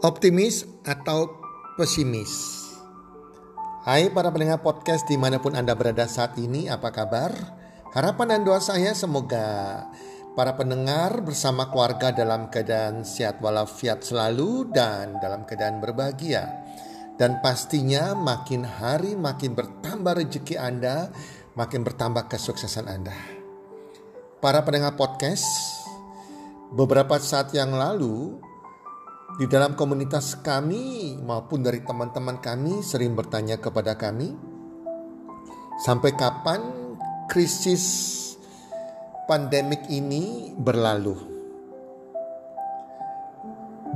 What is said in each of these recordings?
Optimis atau pesimis? Hai para pendengar podcast di mana pun Anda berada saat ini, apa kabar? Harapan dan doa saya semoga para pendengar bersama keluarga dalam keadaan sehat walafiat selalu dan dalam keadaan berbahagia. Dan pastinya makin hari makin bertambah rezeki Anda, makin bertambah kesuksesan Anda. Para pendengar podcast, beberapa saat yang lalu di dalam komunitas kami maupun dari teman-teman kami sering bertanya kepada kami, sampai kapan krisis pandemik ini berlalu?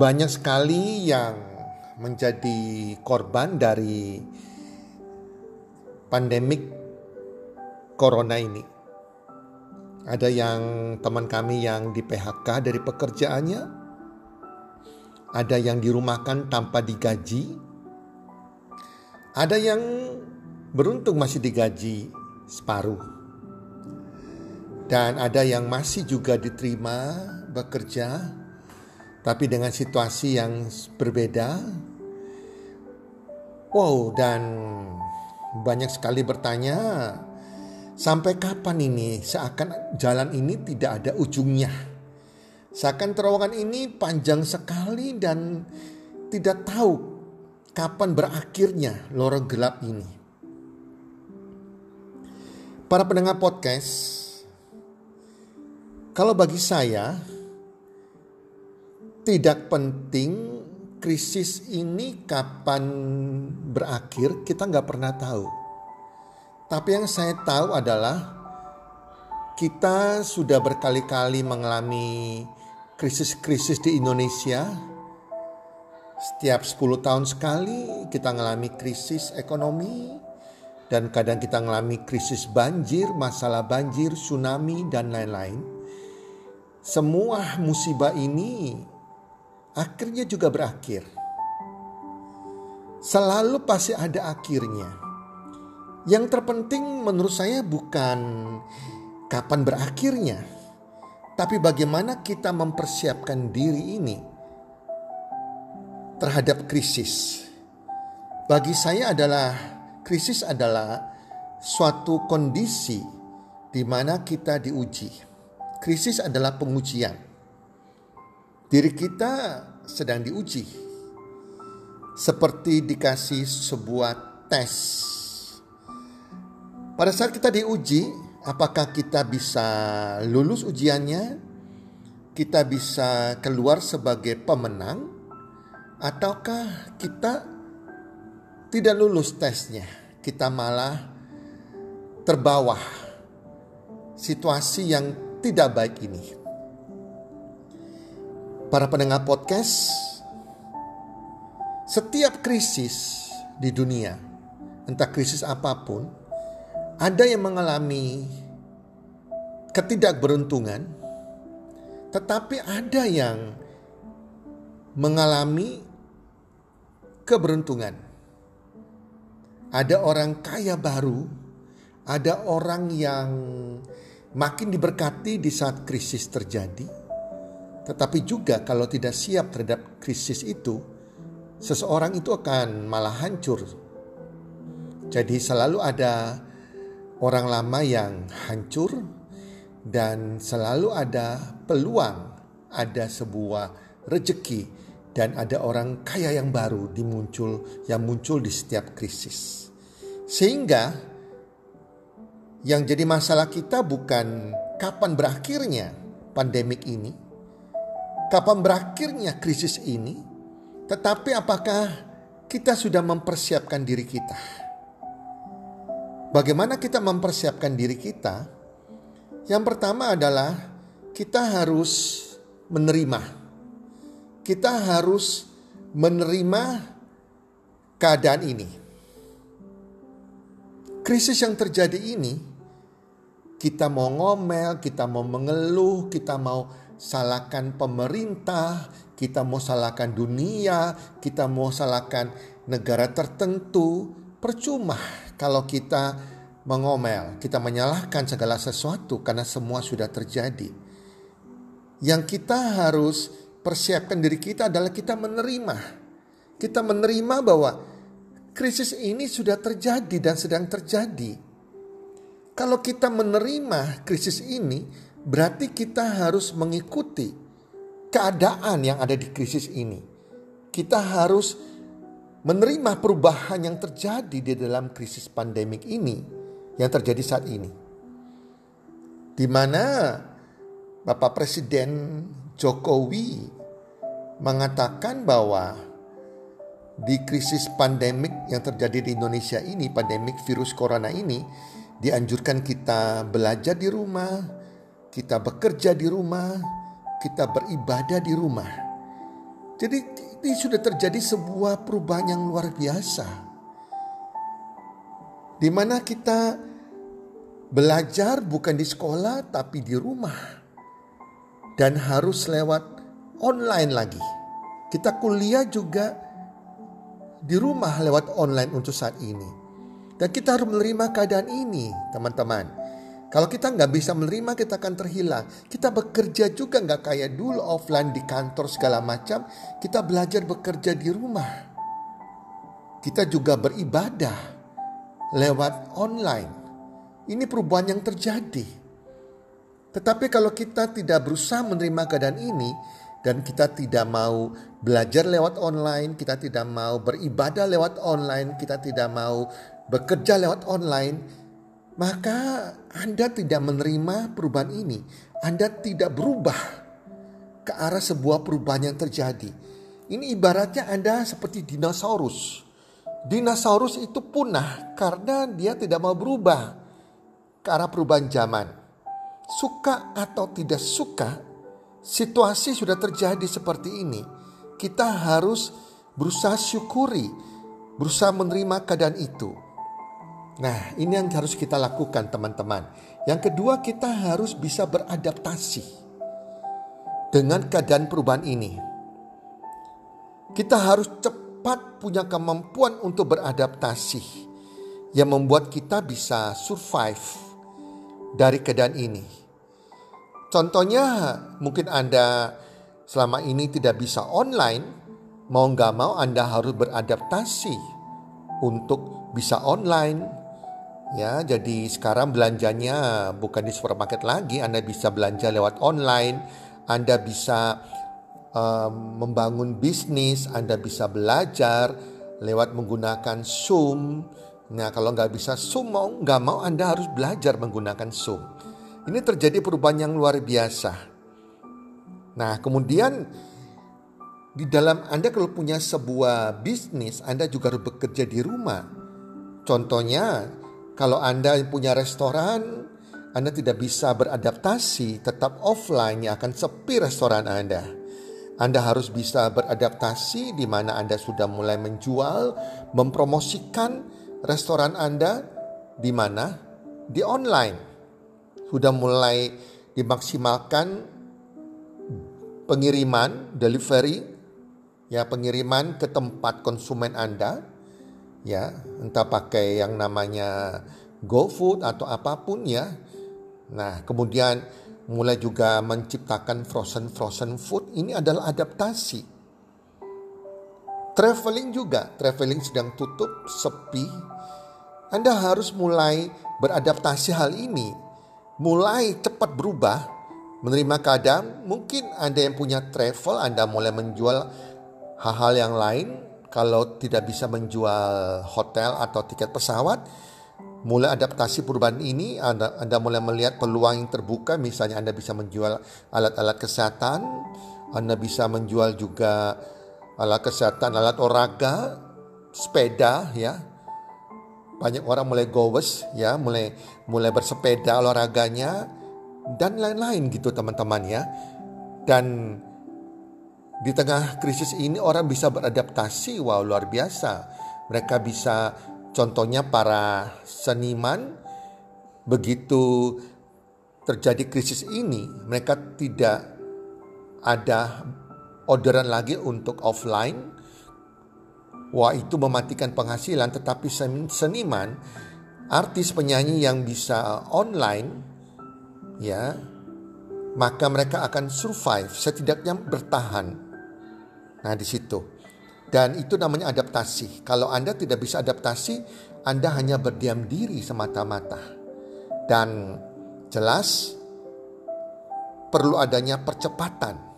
Banyak sekali yang menjadi korban dari pandemik corona ini. Ada yang teman kami yang di PHK dari pekerjaannya, ada yang dirumahkan tanpa digaji, ada yang beruntung masih digaji separuh, dan ada yang masih juga diterima bekerja, tapi dengan situasi yang berbeda. Wow, dan banyak sekali bertanya, sampai kapan ini? Seakan jalan ini tidak ada ujungnya Seakan terowongan ini panjang sekali dan tidak tahu kapan berakhirnya lorong gelap ini. Para pendengar podcast, kalau bagi saya tidak penting krisis ini kapan berakhir, kita nggak pernah tahu. Tapi yang saya tahu adalah kita sudah berkali-kali mengalami krisis-krisis di Indonesia. Setiap 10 tahun sekali kita mengalami krisis ekonomi dan kadang kita mengalami krisis banjir, masalah banjir, tsunami dan lain-lain. Semua musibah ini akhirnya juga berakhir. Selalu pasti ada akhirnya. Yang terpenting menurut saya bukan kapan berakhirnya, tapi bagaimana kita mempersiapkan diri ini terhadap krisis? Bagi saya adalah krisis adalah suatu kondisi di mana kita diuji. Krisis adalah pengujian. Diri kita sedang diuji. Seperti dikasih sebuah tes. Pada saat kita diuji, apakah kita bisa lulus ujiannya, kita bisa keluar sebagai pemenang, ataukah kita tidak lulus tesnya, kita malah terbawah situasi yang tidak baik ini. Para pendengar podcast, setiap krisis di dunia, entah krisis apa pun, ada yang mengalami ketidakberuntungan, tetapi ada yang mengalami keberuntungan. Ada orang kaya baru, ada orang yang makin diberkati di saat krisis terjadi, tetapi juga kalau tidak siap terhadap krisis itu, seseorang itu akan malah hancur. Jadi, selalu ada orang lama yang hancur dan selalu ada peluang, ada sebuah rejeki dan ada orang kaya yang baru dimuncul yang muncul di setiap krisis. Sehingga yang jadi masalah kita bukan kapan berakhirnya pandemik ini, kapan berakhirnya krisis ini, tetapi apakah kita sudah mempersiapkan diri kita Bagaimana kita mempersiapkan diri kita? Yang pertama adalah kita harus menerima. Kita harus menerima keadaan ini. Krisis yang terjadi ini, kita mau ngomel, kita mau mengeluh, kita mau salahkan pemerintah, kita mau salahkan dunia, kita mau salahkan negara tertentu, percuma kalau kita mengomel, kita menyalahkan segala sesuatu karena semua sudah terjadi. Yang kita harus persiapkan diri kita adalah kita menerima. Kita menerima bahwa krisis ini sudah terjadi dan sedang terjadi. Kalau kita menerima krisis ini, berarti kita harus mengikuti keadaan yang ada di krisis ini. Kita harus menerima perubahan yang terjadi di dalam krisis pandemik ini yang terjadi saat ini. Di mana Bapak Presiden Jokowi mengatakan bahwa di krisis pandemik yang terjadi di Indonesia ini, pandemik virus corona ini, dianjurkan kita belajar di rumah, kita bekerja di rumah, kita beribadah di rumah. Jadi ini sudah terjadi sebuah perubahan yang luar biasa. Di mana kita belajar bukan di sekolah tapi di rumah. Dan harus lewat online lagi. Kita kuliah juga di rumah lewat online untuk saat ini. Dan kita harus menerima keadaan ini teman-teman. Kalau kita nggak bisa menerima, kita akan terhilang. Kita bekerja juga nggak kayak dulu offline di kantor segala macam. Kita belajar bekerja di rumah. Kita juga beribadah lewat online. Ini perubahan yang terjadi. Tetapi kalau kita tidak berusaha menerima keadaan ini, dan kita tidak mau belajar lewat online, kita tidak mau beribadah lewat online, kita tidak mau bekerja lewat online, maka Anda tidak menerima perubahan ini. Anda tidak berubah ke arah sebuah perubahan yang terjadi. Ini ibaratnya Anda seperti dinosaurus. Dinosaurus itu punah karena dia tidak mau berubah ke arah perubahan zaman. Suka atau tidak suka, situasi sudah terjadi seperti ini. Kita harus berusaha syukuri, berusaha menerima keadaan itu. Nah, ini yang harus kita lakukan, teman-teman. Yang kedua, kita harus bisa beradaptasi dengan keadaan perubahan ini. Kita harus cepat punya kemampuan untuk beradaptasi yang membuat kita bisa survive dari keadaan ini. Contohnya, mungkin Anda selama ini tidak bisa online, mau nggak mau Anda harus beradaptasi untuk bisa online, Ya, jadi sekarang belanjanya bukan di supermarket lagi, Anda bisa belanja lewat online, Anda bisa um, membangun bisnis, Anda bisa belajar lewat menggunakan Zoom. Nah, kalau nggak bisa Zoom mau nggak mau Anda harus belajar menggunakan Zoom. Ini terjadi perubahan yang luar biasa. Nah, kemudian di dalam Anda kalau punya sebuah bisnis, Anda juga harus bekerja di rumah. Contohnya, kalau Anda punya restoran, Anda tidak bisa beradaptasi, tetap offline yang akan sepi restoran Anda. Anda harus bisa beradaptasi di mana Anda sudah mulai menjual, mempromosikan restoran Anda di mana? Di online. Sudah mulai dimaksimalkan pengiriman, delivery, ya pengiriman ke tempat konsumen Anda ya entah pakai yang namanya GoFood atau apa pun ya. Nah, kemudian mulai juga menciptakan frozen frozen food ini adalah adaptasi. Traveling juga, traveling sedang tutup, sepi. Anda harus mulai beradaptasi hal ini. Mulai cepat berubah, menerima keadaan. Mungkin Anda yang punya travel, Anda mulai menjual hal-hal yang lain kalau tidak bisa menjual hotel atau tiket pesawat, mulai adaptasi perubahan ini anda, anda mulai melihat peluang yang terbuka misalnya Anda bisa menjual alat-alat kesehatan, Anda bisa menjual juga alat kesehatan, alat olahraga, sepeda ya. Banyak orang mulai gowes ya, mulai mulai bersepeda olahraganya dan lain-lain gitu teman-teman ya. Dan di tengah krisis ini orang bisa beradaptasi, wow luar biasa. Mereka bisa contohnya para seniman begitu terjadi krisis ini, mereka tidak ada orderan lagi untuk offline. Wah itu mematikan penghasilan tetapi seniman artis penyanyi yang bisa online ya maka mereka akan survive setidaknya bertahan nah di situ. Dan itu namanya adaptasi. Kalau Anda tidak bisa adaptasi Anda hanya berdiam diri semata-mata. Dan jelas perlu adanya percepatan.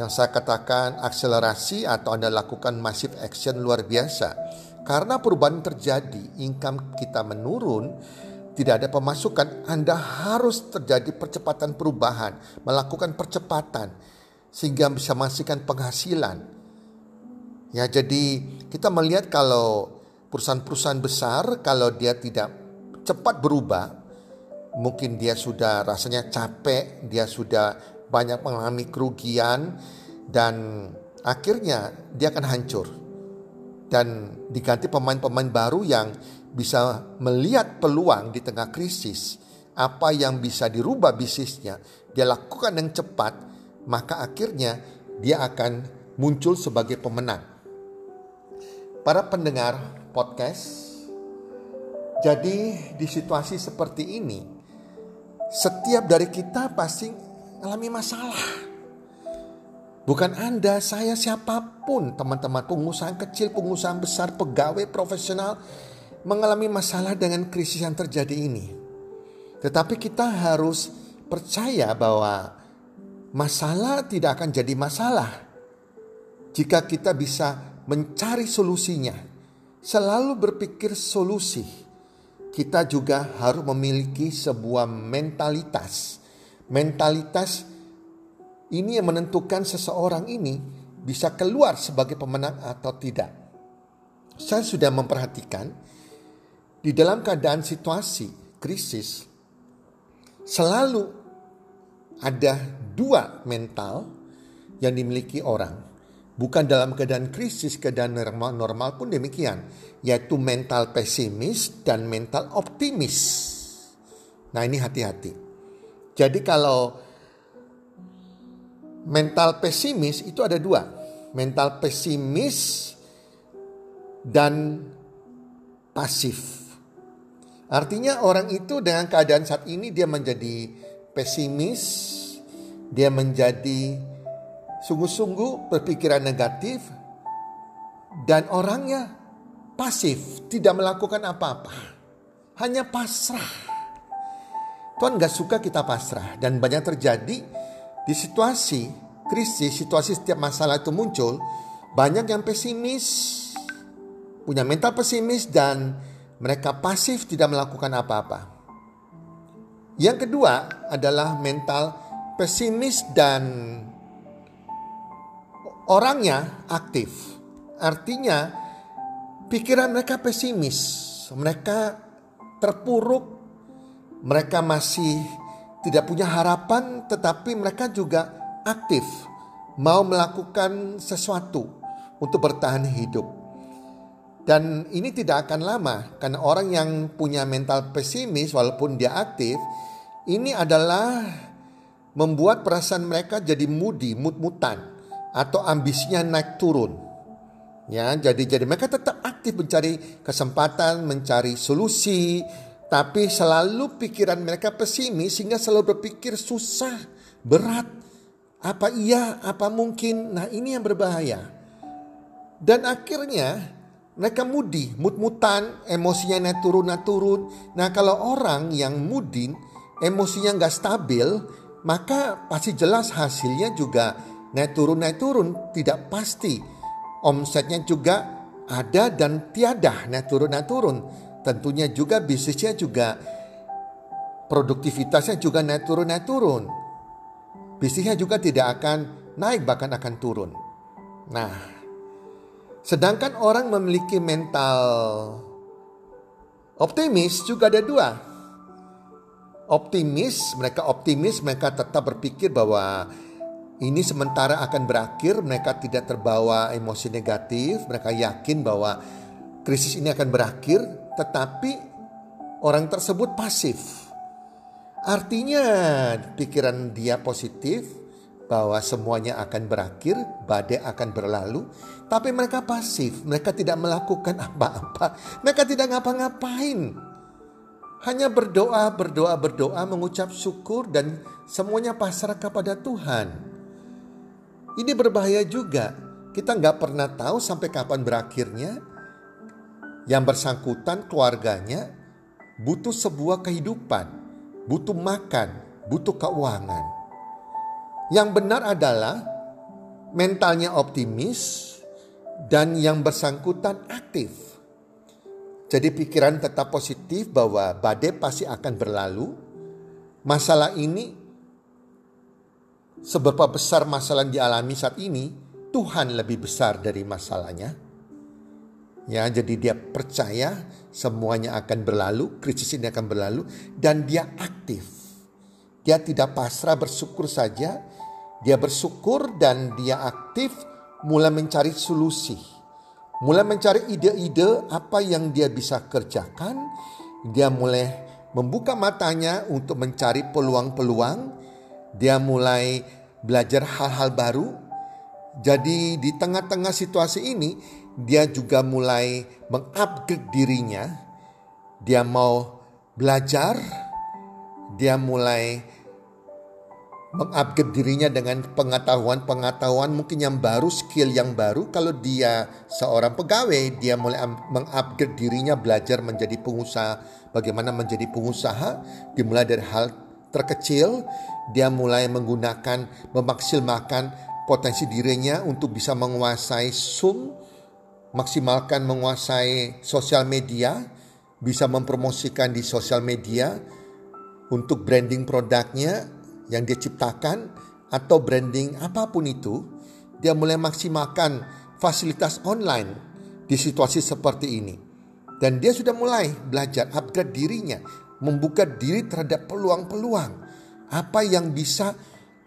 Yang saya katakan akselerasi atau Anda lakukan massive action luar biasa. Karena perubahan terjadi, income kita menurun, tidak ada pemasukan, Anda harus terjadi percepatan perubahan, melakukan percepatan sehingga bisa menghasilkan penghasilan. Ya, jadi kita melihat kalau perusahaan-perusahaan besar kalau dia tidak cepat berubah, mungkin dia sudah rasanya capek, dia sudah banyak mengalami kerugian dan akhirnya dia akan hancur dan diganti pemain-pemain baru yang bisa melihat peluang di tengah krisis, apa yang bisa dirubah bisnisnya, dia lakukan yang cepat, maka akhirnya dia akan muncul sebagai pemenang. Para pendengar podcast, jadi di situasi seperti ini, setiap dari kita pasti alami masalah Bukan Anda, saya siapa pun, teman-teman pengusaha kecil, pengusaha besar, pegawai profesional mengalami masalah dengan krisis yang terjadi ini. Tetapi kita harus percaya bahwa masalah tidak akan jadi masalah jika kita bisa mencari solusinya. Selalu berpikir solusi. Kita juga harus memiliki sebuah mentalitas. Mentalitas ini yang menentukan seseorang ini bisa keluar sebagai pemenang atau tidak. Saya sudah memperhatikan di dalam keadaan situasi krisis selalu ada dua mental yang dimiliki orang. Bukan dalam keadaan krisis, keadaan normal, normal pun demikian. Yaitu mental pesimis dan mental optimis. Nah ini hati-hati. Jadi kalau mental pesimis itu ada dua. Mental pesimis dan pasif. Artinya orang itu dengan keadaan saat ini dia menjadi pesimis, dia menjadi sungguh-sungguh berpikiran negatif dan orangnya pasif, tidak melakukan apa-apa. Hanya pasrah. Tuhan gak suka kita pasrah dan banyak terjadi di situasi krisis, situasi setiap masalah itu muncul, banyak yang pesimis, punya mental pesimis dan mereka pasif tidak melakukan apa-apa. Yang kedua adalah mental pesimis dan orangnya aktif. Artinya pikiran mereka pesimis, mereka terpuruk, mereka masih tidak punya harapan, tetapi mereka juga aktif, mau melakukan sesuatu untuk bertahan hidup. Dan ini tidak akan lama, karena orang yang punya mental pesimis, walaupun dia aktif, ini adalah membuat perasaan mereka jadi moody, mut-mutan, atau ambisinya naik turun. Ya, jadi jadi mereka tetap aktif mencari kesempatan, mencari solusi, tapi selalu pikiran mereka pesimis sehingga selalu berpikir susah, berat. Apa iya, apa mungkin? Nah ini yang berbahaya. Dan akhirnya mereka mudi, mut-mutan, emosinya naik turun, naik turun. Nah kalau orang yang mudin, emosinya nggak stabil, maka pasti jelas hasilnya juga naik turun, naik turun. Tidak pasti. Omsetnya juga ada dan tiada, naik turun, naik turun tentunya juga bisnisnya juga produktivitasnya juga naik turun naik turun. Bisnisnya juga tidak akan naik bahkan akan turun. Nah, sedangkan orang memiliki mental optimis juga ada dua. Optimis, mereka optimis, mereka tetap berpikir bahwa ini sementara akan berakhir, mereka tidak terbawa emosi negatif, mereka yakin bahwa krisis ini akan berakhir, tetapi orang tersebut pasif. Artinya pikiran dia positif bahwa semuanya akan berakhir, badai akan berlalu, tapi mereka pasif, mereka tidak melakukan apa-apa, mereka tidak ngapa-ngapain. Hanya berdoa, berdoa, berdoa, mengucap syukur dan semuanya pasrah kepada Tuhan. Ini berbahaya juga. Kita nggak pernah tahu sampai kapan berakhirnya. Yang bersangkutan keluarganya butuh sebuah kehidupan, butuh makan, butuh keuangan. Yang benar adalah mentalnya optimis dan yang bersangkutan aktif jadi pikiran tetap positif bahwa badai pasti akan berlalu. Masalah ini seberapa besar masalah yang dialami saat ini, Tuhan lebih besar dari masalahnya. Ya, jadi dia percaya semuanya akan berlalu, krisis ini akan berlalu dan dia aktif. Dia tidak pasrah bersyukur saja, dia bersyukur dan dia aktif mulai mencari solusi mulai mencari ide-ide apa yang dia bisa kerjakan. Dia mulai membuka matanya untuk mencari peluang-peluang. Dia mulai belajar hal-hal baru. Jadi di tengah-tengah situasi ini dia juga mulai mengupgrade dirinya. Dia mau belajar, dia mulai mengupgrade dirinya dengan pengetahuan-pengetahuan mungkin yang baru, skill yang baru. Kalau dia seorang pegawai, dia mulai mengupgrade dirinya belajar menjadi pengusaha, bagaimana menjadi pengusaha, dimulai dari hal terkecil, dia mulai menggunakan memaksimalkan potensi dirinya untuk bisa menguasai Zoom, maksimalkan menguasai sosial media, bisa mempromosikan di sosial media untuk branding produknya, yang dia ciptakan atau branding apa pun itu, dia mulai maksimalkan fasilitas online di situasi seperti ini. Dan dia sudah mulai belajar upgrade dirinya, membuka diri terhadap peluang-peluang. Apa yang bisa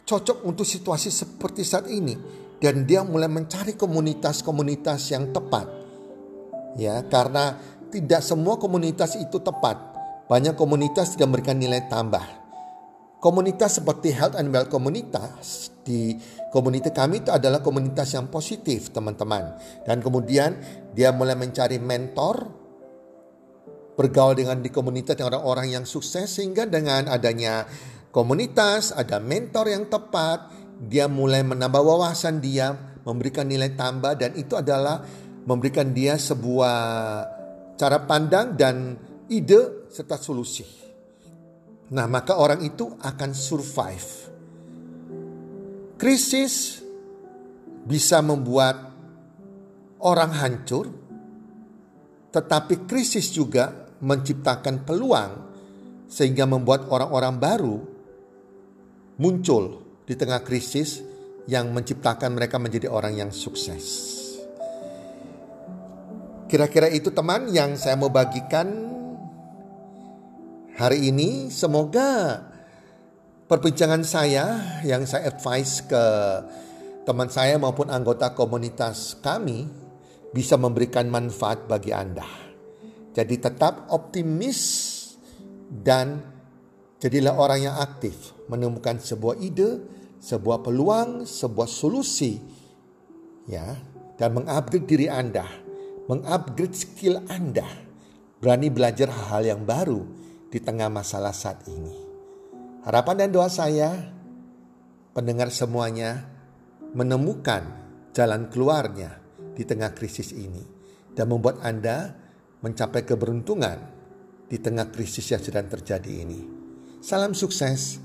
cocok untuk situasi seperti saat ini. Dan dia mulai mencari komunitas-komunitas yang tepat. Ya, karena tidak semua komunitas itu tepat. Banyak komunitas tidak memberikan nilai tambah Komunitas seperti Health and Well Komunitas di komunitas kami itu adalah komunitas yang positif teman-teman. Dan kemudian dia mulai mencari mentor, bergaul dengan di komunitas orang-orang yang sukses sehingga dengan adanya komunitas, ada mentor yang tepat, dia mulai menambah wawasan dia, memberikan nilai tambah dan itu adalah memberikan dia sebuah cara pandang dan ide serta solusi. Nah, maka orang itu akan survive. Krisis bisa membuat orang hancur, tetapi krisis juga menciptakan peluang sehingga membuat orang-orang baru muncul di tengah krisis yang menciptakan mereka menjadi orang yang sukses. Kira-kira itu teman yang saya mau bagikan hari ini semoga perbincangan saya yang saya advice ke teman saya maupun anggota komunitas kami bisa memberikan manfaat bagi Anda. Jadi tetap optimis dan jadilah orang yang aktif menemukan sebuah ide, sebuah peluang, sebuah solusi ya dan mengupgrade diri Anda, mengupgrade skill Anda. Berani belajar hal-hal yang baru di tengah masalah saat ini. Harapan dan doa saya, pendengar semuanya, menemukan jalan keluarnya di tengah krisis ini dan membuat Anda mencapai keberuntungan di tengah krisis yang sedang terjadi ini. Salam sukses,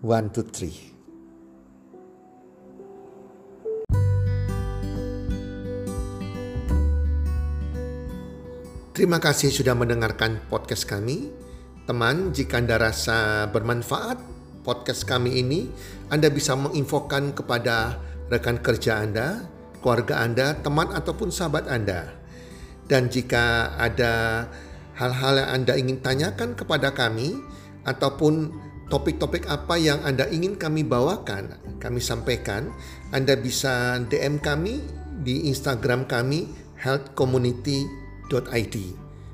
one, two, three. Terima kasih sudah mendengarkan podcast kami. Teman, jika Anda rasa bermanfaat podcast kami ini, Anda bisa menginfokan kepada rekan kerja Anda, keluarga Anda, teman ataupun sahabat Anda. Dan jika ada hal-hal yang Anda ingin tanyakan kepada kami ataupun topik-topik apa yang Anda ingin kami bawakan, kami sampaikan, Anda bisa DM kami di Instagram kami healthcommunity.id.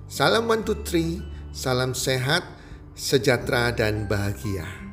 Salam one two three. Salam sehat, sejahtera, dan bahagia.